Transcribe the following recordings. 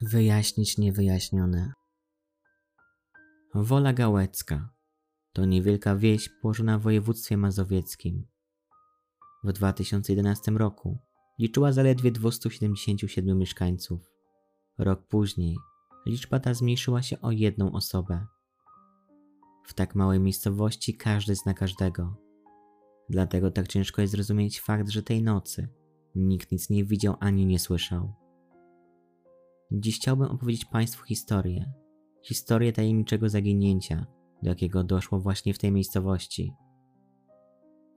Wyjaśnić niewyjaśnione. Wola Gałecka to niewielka wieś położona w województwie mazowieckim. W 2011 roku liczyła zaledwie 277 mieszkańców. Rok później liczba ta zmniejszyła się o jedną osobę. W tak małej miejscowości każdy zna każdego. Dlatego tak ciężko jest zrozumieć fakt, że tej nocy nikt nic nie widział ani nie słyszał. Dziś chciałbym opowiedzieć Państwu historię. Historię tajemniczego zaginięcia, do jakiego doszło właśnie w tej miejscowości.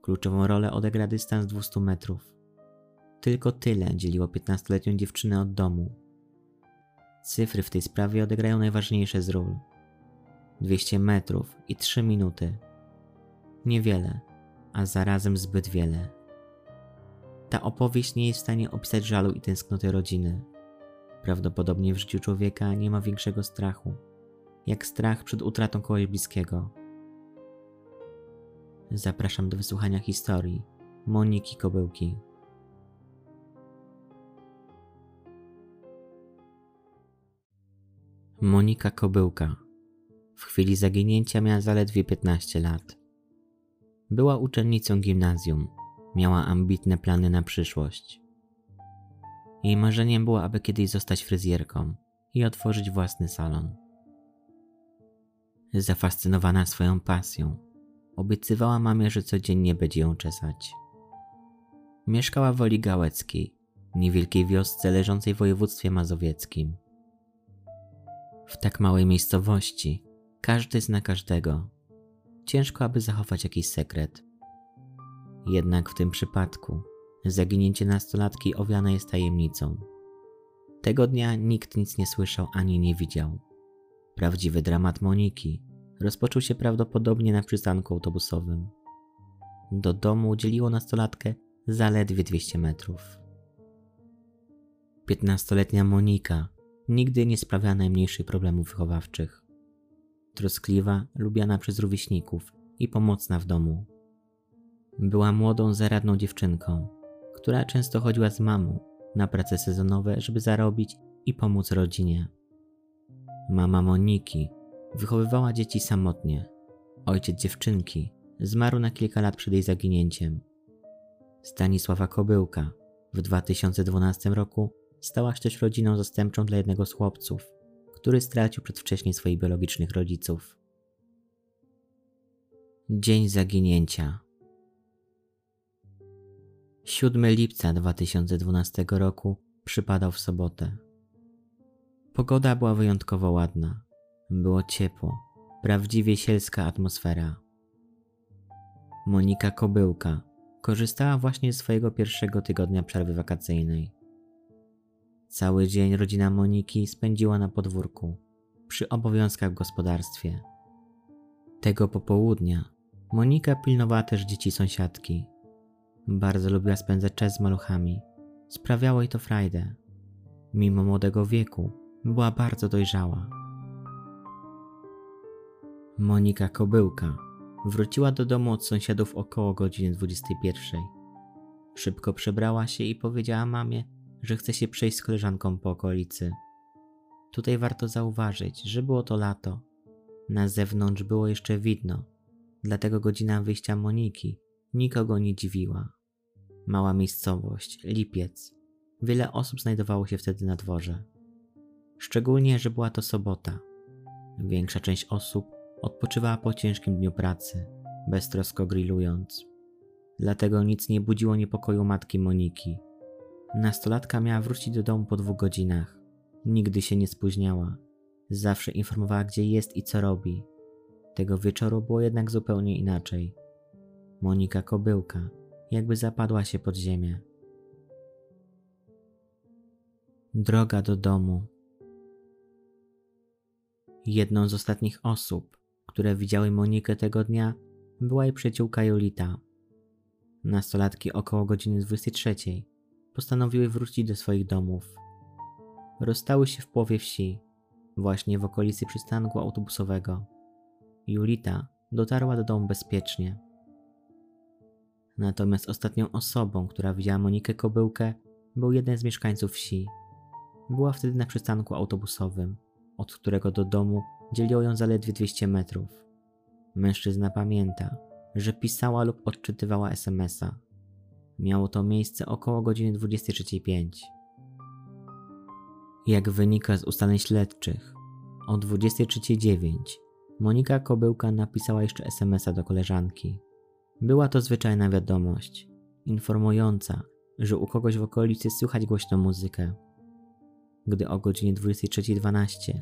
Kluczową rolę odegra dystans 200 metrów. Tylko tyle dzieliło 15-letnią dziewczynę od domu. Cyfry w tej sprawie odegrają najważniejsze z ról. 200 metrów i 3 minuty. Niewiele, a zarazem zbyt wiele. Ta opowieść nie jest w stanie opisać żalu i tęsknoty rodziny. Prawdopodobnie w życiu człowieka nie ma większego strachu, jak strach przed utratą kogoś bliskiego. Zapraszam do wysłuchania historii Moniki Kobyłki. Monika Kobyłka. W chwili zaginięcia miała zaledwie 15 lat. Była uczennicą gimnazjum. Miała ambitne plany na przyszłość. Jej marzeniem było, aby kiedyś zostać fryzjerką i otworzyć własny salon. Zafascynowana swoją pasją, obiecywała mamie, że codziennie będzie ją czesać. Mieszkała w Woli Gałeckiej, niewielkiej wiosce leżącej w województwie mazowieckim. W tak małej miejscowości każdy zna każdego. Ciężko, aby zachować jakiś sekret. Jednak w tym przypadku zaginięcie nastolatki owiane jest tajemnicą. Tego dnia nikt nic nie słyszał ani nie widział. Prawdziwy dramat Moniki rozpoczął się prawdopodobnie na przystanku autobusowym. Do domu udzieliło nastolatkę zaledwie 200 metrów. Piętnastoletnia Monika nigdy nie sprawiała najmniejszych problemów wychowawczych. Troskliwa, lubiana przez rówieśników i pomocna w domu. Była młodą, zaradną dziewczynką, która często chodziła z mamą na prace sezonowe, żeby zarobić i pomóc rodzinie. Mama Moniki wychowywała dzieci samotnie. Ojciec dziewczynki zmarł na kilka lat przed jej zaginięciem. Stanisława Kobyłka w 2012 roku stała się też rodziną zastępczą dla jednego z chłopców, który stracił przedwcześnie swoich biologicznych rodziców. Dzień zaginięcia 7 lipca 2012 roku przypadał w sobotę. Pogoda była wyjątkowo ładna. Było ciepło, prawdziwie sielska atmosfera. Monika Kobyłka korzystała właśnie z swojego pierwszego tygodnia przerwy wakacyjnej. Cały dzień rodzina Moniki spędziła na podwórku, przy obowiązkach w gospodarstwie. Tego popołudnia Monika pilnowała też dzieci sąsiadki. Bardzo lubiła spędzać czas z maluchami. Sprawiało jej to frajdę. Mimo młodego wieku, była bardzo dojrzała. Monika Kobyłka wróciła do domu od sąsiadów około godziny 21. Szybko przebrała się i powiedziała mamie, że chce się przejść z koleżanką po okolicy. Tutaj warto zauważyć, że było to lato. Na zewnątrz było jeszcze widno, dlatego godzina wyjścia Moniki nikogo nie dziwiła. Mała miejscowość, lipiec. Wiele osób znajdowało się wtedy na dworze. Szczególnie, że była to sobota. Większa część osób odpoczywała po ciężkim dniu pracy, beztrosko grillując. Dlatego nic nie budziło niepokoju matki Moniki. Nastolatka miała wrócić do domu po dwóch godzinach. Nigdy się nie spóźniała. Zawsze informowała, gdzie jest i co robi. Tego wieczoru było jednak zupełnie inaczej. Monika Kobyłka jakby zapadła się pod ziemię. Droga do domu. Jedną z ostatnich osób, które widziały Monikę tego dnia, była jej przyjaciółka Jolita. Nastolatki około godziny 23 postanowiły wrócić do swoich domów. Rozstały się w połowie wsi, właśnie w okolicy przystanku autobusowego. Julita dotarła do domu bezpiecznie. Natomiast ostatnią osobą, która widziała Monikę Kobyłkę, był jeden z mieszkańców wsi. była wtedy na przystanku autobusowym, od którego do domu dzieliło ją zaledwie 200 metrów. Mężczyzna pamięta, że pisała lub odczytywała SMS-a. Miało to miejsce około godziny 23.05. Jak wynika z ustaleń śledczych, o 23.09 Monika Kobyłka napisała jeszcze SMS-a do koleżanki. Była to zwyczajna wiadomość, informująca, że u kogoś w okolicy słychać głośną muzykę. Gdy o godzinie 23.12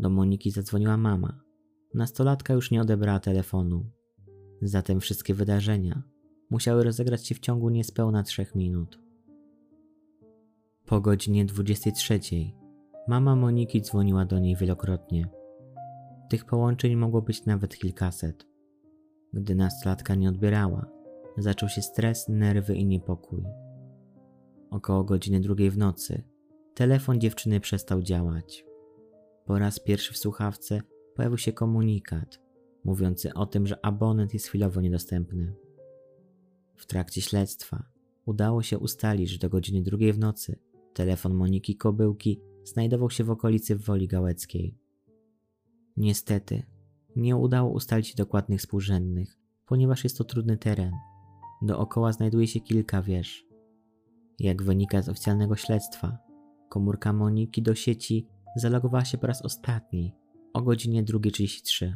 do Moniki zadzwoniła mama, nastolatka już nie odebrała telefonu. Zatem wszystkie wydarzenia musiały rozegrać się w ciągu niespełna trzech minut. Po godzinie 23 mama Moniki dzwoniła do niej wielokrotnie. Tych połączeń mogło być nawet kilkaset. Gdy nastolatka nie odbierała, zaczął się stres, nerwy i niepokój. Około godziny drugiej w nocy telefon dziewczyny przestał działać. Po raz pierwszy w słuchawce pojawił się komunikat mówiący o tym, że abonent jest chwilowo niedostępny. W trakcie śledztwa udało się ustalić, że do godziny drugiej w nocy telefon Moniki Kobyłki znajdował się w okolicy Woli Gałeckiej. Niestety, nie udało ustalić dokładnych współrzędnych, ponieważ jest to trudny teren. Dookoła znajduje się kilka wież. Jak wynika z oficjalnego śledztwa, komórka Moniki do sieci zalogowała się po raz ostatni o godzinie 2.33.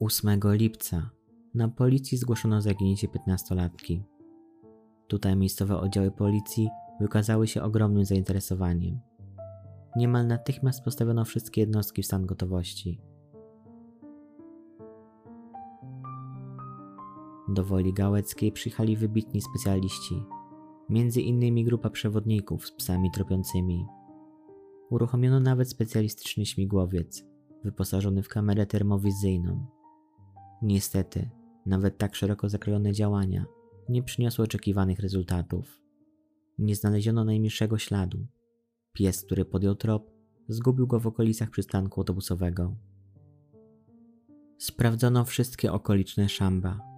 8 lipca na policji zgłoszono zaginięcie 15-latki. Tutaj miejscowe oddziały policji wykazały się ogromnym zainteresowaniem. Niemal natychmiast postawiono wszystkie jednostki w stan gotowości. Do Woli Gałeckiej przyjechali wybitni specjaliści, między innymi grupa przewodników z psami tropiącymi. Uruchomiono nawet specjalistyczny śmigłowiec, wyposażony w kamerę termowizyjną. Niestety, nawet tak szeroko zakrojone działania nie przyniosły oczekiwanych rezultatów. Nie znaleziono najmniejszego śladu. Pies, który podjął trop, zgubił go w okolicach przystanku autobusowego. Sprawdzono wszystkie okoliczne szamba.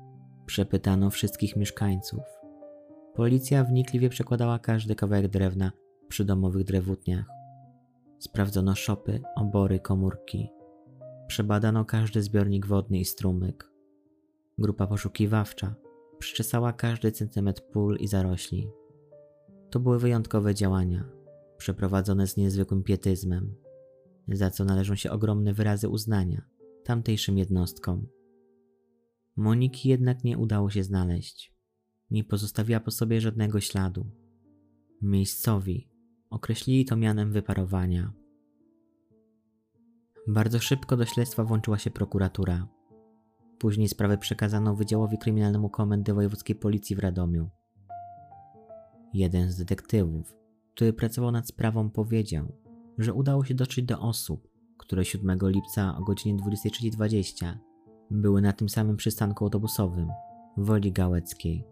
Przepytano wszystkich mieszkańców. Policja wnikliwie przekładała każdy kawałek drewna przy domowych drewutniach. Sprawdzono szopy, obory, komórki. Przebadano każdy zbiornik wodny i strumyk. Grupa poszukiwawcza przyczesała każdy centymetr pól i zarośli. To były wyjątkowe działania, przeprowadzone z niezwykłym pietyzmem, za co należą się ogromne wyrazy uznania tamtejszym jednostkom. Moniki jednak nie udało się znaleźć. Nie pozostawiła po sobie żadnego śladu. Miejscowi określili to mianem wyparowania. Bardzo szybko do śledztwa włączyła się prokuratura. Później sprawę przekazano Wydziałowi Kryminalnemu Komendy Wojewódzkiej Policji w Radomiu. Jeden z detektywów, który pracował nad sprawą, powiedział, że udało się dotrzeć do osób, które 7 lipca o godzinie 23.20 były na tym samym przystanku autobusowym w Woli Gałeckiej.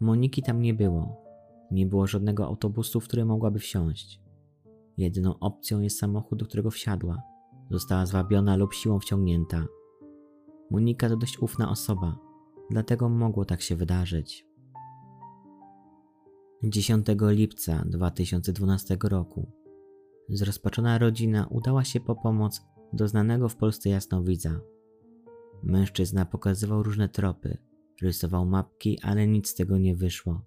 Moniki tam nie było. Nie było żadnego autobusu, w który mogłaby wsiąść. Jedyną opcją jest samochód, do którego wsiadła. Została zwabiona lub siłą wciągnięta. Monika to dość ufna osoba, dlatego mogło tak się wydarzyć. 10 lipca 2012 roku zrozpaczona rodzina udała się po pomoc do znanego w Polsce jasnowidza. Mężczyzna pokazywał różne tropy, rysował mapki, ale nic z tego nie wyszło.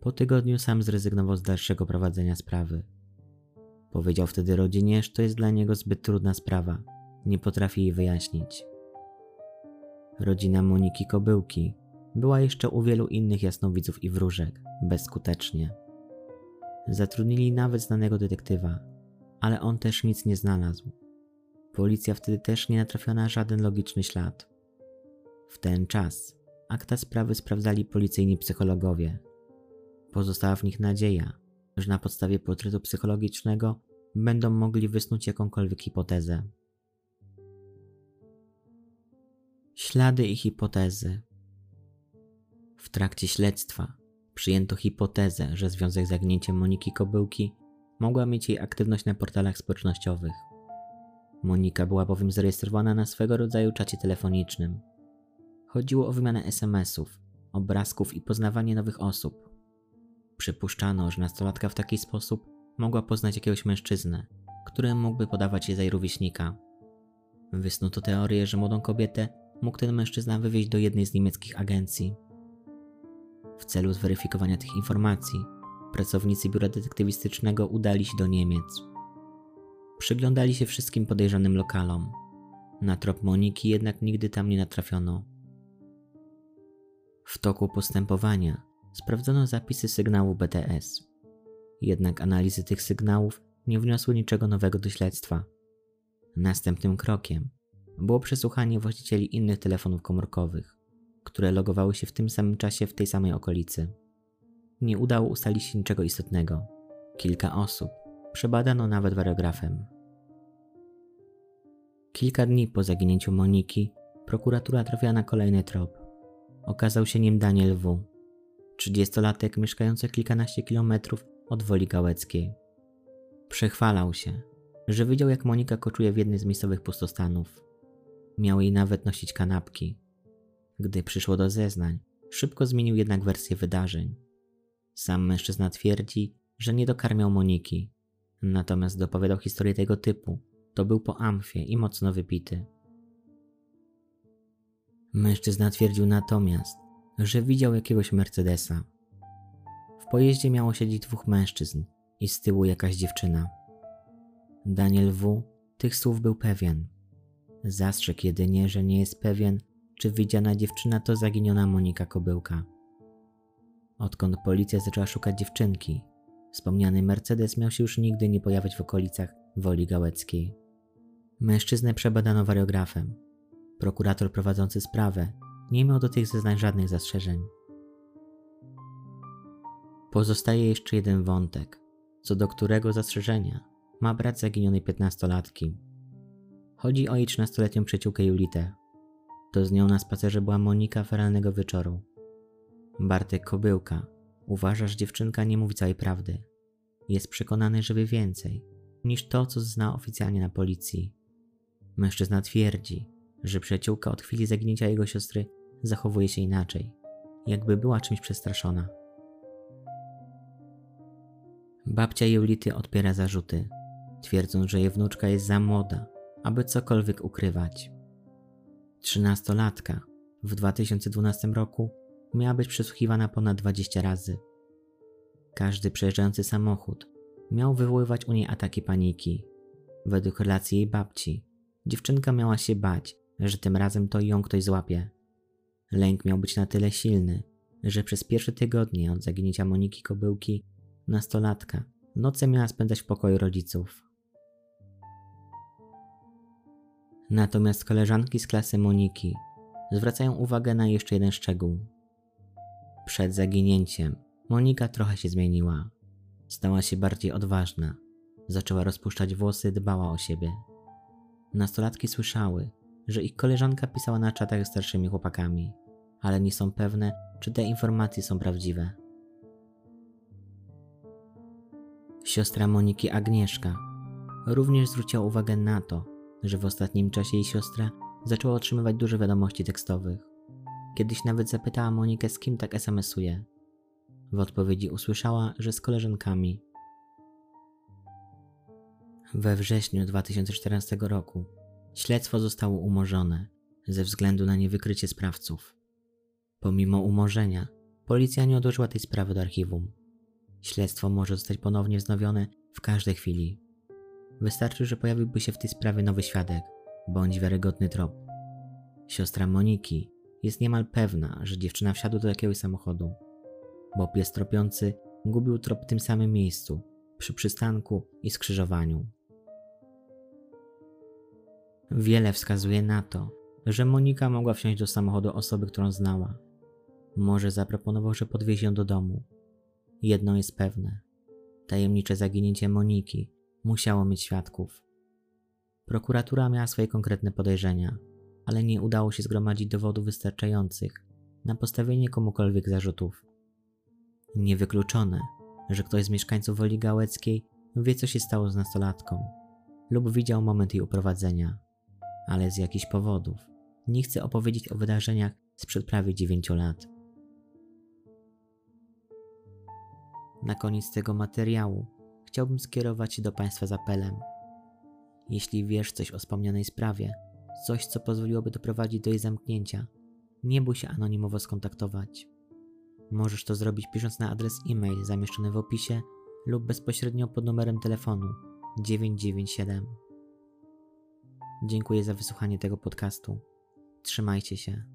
Po tygodniu sam zrezygnował z dalszego prowadzenia sprawy. Powiedział wtedy rodzinie, że to jest dla niego zbyt trudna sprawa, nie potrafi jej wyjaśnić. Rodzina Moniki Kobyłki była jeszcze u wielu innych jasnowidzów i wróżek, bezskutecznie. Zatrudnili nawet znanego detektywa, ale on też nic nie znalazł. Policja wtedy też nie natrafiła na żaden logiczny ślad. W ten czas akta sprawy sprawdzali policyjni psychologowie. Pozostała w nich nadzieja, że na podstawie portretu psychologicznego będą mogli wysnuć jakąkolwiek hipotezę. Ślady i hipotezy. W trakcie śledztwa przyjęto hipotezę, że związek z zagnięciem Moniki Kobyłki mogła mieć jej aktywność na portalach społecznościowych. Monika była bowiem zarejestrowana na swego rodzaju czacie telefonicznym. Chodziło o wymianę SMS-ów, obrazków i poznawanie nowych osób. Przypuszczano, że nastolatka w taki sposób mogła poznać jakiegoś mężczyznę, który mógłby podawać jej za jej rówieśnika. Wysnuto teorię, że młodą kobietę mógł ten mężczyzna wywieźć do jednej z niemieckich agencji. W celu zweryfikowania tych informacji, pracownicy biura detektywistycznego udali się do Niemiec. Przyglądali się wszystkim podejrzanym lokalom. Na trop Moniki jednak nigdy tam nie natrafiono. W toku postępowania sprawdzono zapisy sygnału BTS. Jednak analizy tych sygnałów nie wniosły niczego nowego do śledztwa. Następnym krokiem było przesłuchanie właścicieli innych telefonów komórkowych, które logowały się w tym samym czasie w tej samej okolicy. Nie udało ustalić się niczego istotnego. Kilka osób przebadano nawet wariografem. Kilka dni po zaginięciu Moniki prokuratura trafiła na kolejny trop. Okazał się nim Daniel W., trzydziestolatek mieszkający kilkanaście kilometrów od Woli Gałeckiej. Przechwalał się, że widział jak Monika koczuje w jednym z miejscowych pustostanów. Miał jej nawet nosić kanapki. Gdy przyszło do zeznań, szybko zmienił jednak wersję wydarzeń. Sam mężczyzna twierdzi, że nie dokarmiał Moniki, natomiast dopowiadał historię tego typu. To był po amfie i mocno wypity. Mężczyzna twierdził natomiast, że widział jakiegoś Mercedesa. W pojeździe miało siedzieć dwóch mężczyzn i z tyłu jakaś dziewczyna. Daniel W. tych słów był pewien. Zastrzegł jedynie, że nie jest pewien, czy widziana dziewczyna to zaginiona Monika Kobyłka. Odkąd policja zaczęła szukać dziewczynki, wspomniany Mercedes miał się już nigdy nie pojawiać w okolicach Woli Gałeckiej. Mężczyznę przebadano wariografem. Prokurator prowadzący sprawę nie miał do tych zeznań żadnych zastrzeżeń. Pozostaje jeszcze jeden wątek, co do którego zastrzeżenia ma brat zaginionej piętnastolatki. Chodzi o jej trzynastoletnią przyjaciółkę Julitę. To z nią na spacerze była Monika feralnego wieczoru. Bartek Kobyłka uważa, że dziewczynka nie mówi całej prawdy. Jest przekonany, że wie więcej niż to, co zna oficjalnie na policji. Mężczyzna twierdzi, że przyjaciółka od chwili zaginięcia jego siostry zachowuje się inaczej, jakby była czymś przestraszona. Babcia Julity odpiera zarzuty, twierdząc, że jej wnuczka jest za młoda, aby cokolwiek ukrywać. Trzynastolatka w 2012 roku miała być przesłuchiwana ponad 20 razy. Każdy przejeżdżający samochód miał wywoływać u niej ataki paniki. Według relacji jej babci, dziewczynka miała się bać, że tym razem to ją ktoś złapie. Lęk miał być na tyle silny, że przez pierwsze tygodnie od zaginięcia Moniki Kobyłki nastolatka noce miała spędzać w pokoju rodziców. Natomiast koleżanki z klasy Moniki zwracają uwagę na jeszcze jeden szczegół. Przed zaginięciem Monika trochę się zmieniła. Stała się bardziej odważna. Zaczęła rozpuszczać włosy, dbała o siebie. Nastolatki słyszały, że ich koleżanka pisała na czatach z starszymi chłopakami, ale nie są pewne, czy te informacje są prawdziwe. Siostra Moniki Agnieszka również zwróciła uwagę na to, że w ostatnim czasie jej siostra zaczęła otrzymywać dużo wiadomości tekstowych. Kiedyś nawet zapytała Monikę, z kim tak SMS-uje. W odpowiedzi usłyszała, że z koleżankami. We wrześniu 2014 roku śledztwo zostało umorzone ze względu na niewykrycie sprawców. Pomimo umorzenia, policja nie odłożyła tej sprawy do archiwum. Śledztwo może zostać ponownie wznowione w każdej chwili. Wystarczy, że pojawiłby się w tej sprawie nowy świadek bądź wiarygodny trop. Siostra Moniki jest niemal pewna, że dziewczyna wsiadła do jakiegoś samochodu, bo pies tropiący gubił trop w tym samym miejscu, przy przystanku i skrzyżowaniu. Wiele wskazuje na to, że Monika mogła wsiąść do samochodu osoby, którą znała. Może zaproponował, że podwiezie ją do domu. Jedno jest pewne: tajemnicze zaginięcie Moniki musiało mieć świadków. Prokuratura miała swoje konkretne podejrzenia, ale nie udało się zgromadzić dowodów wystarczających na postawienie komukolwiek zarzutów. Niewykluczone, że ktoś z mieszkańców Woli Gałeckiej wie, co się stało z nastolatką, lub widział moment jej uprowadzenia, ale z jakichś powodów nie chce opowiedzieć o wydarzeniach sprzed prawie 9 lat. Na koniec tego materiału chciałbym skierować się do Państwa z apelem. Jeśli wiesz coś o wspomnianej sprawie, coś co pozwoliłoby doprowadzić do jej zamknięcia, nie bój się anonimowo skontaktować. Możesz to zrobić pisząc na adres e-mail zamieszczony w opisie lub bezpośrednio pod numerem telefonu 997. Dziękuję za wysłuchanie tego podcastu. Trzymajcie się.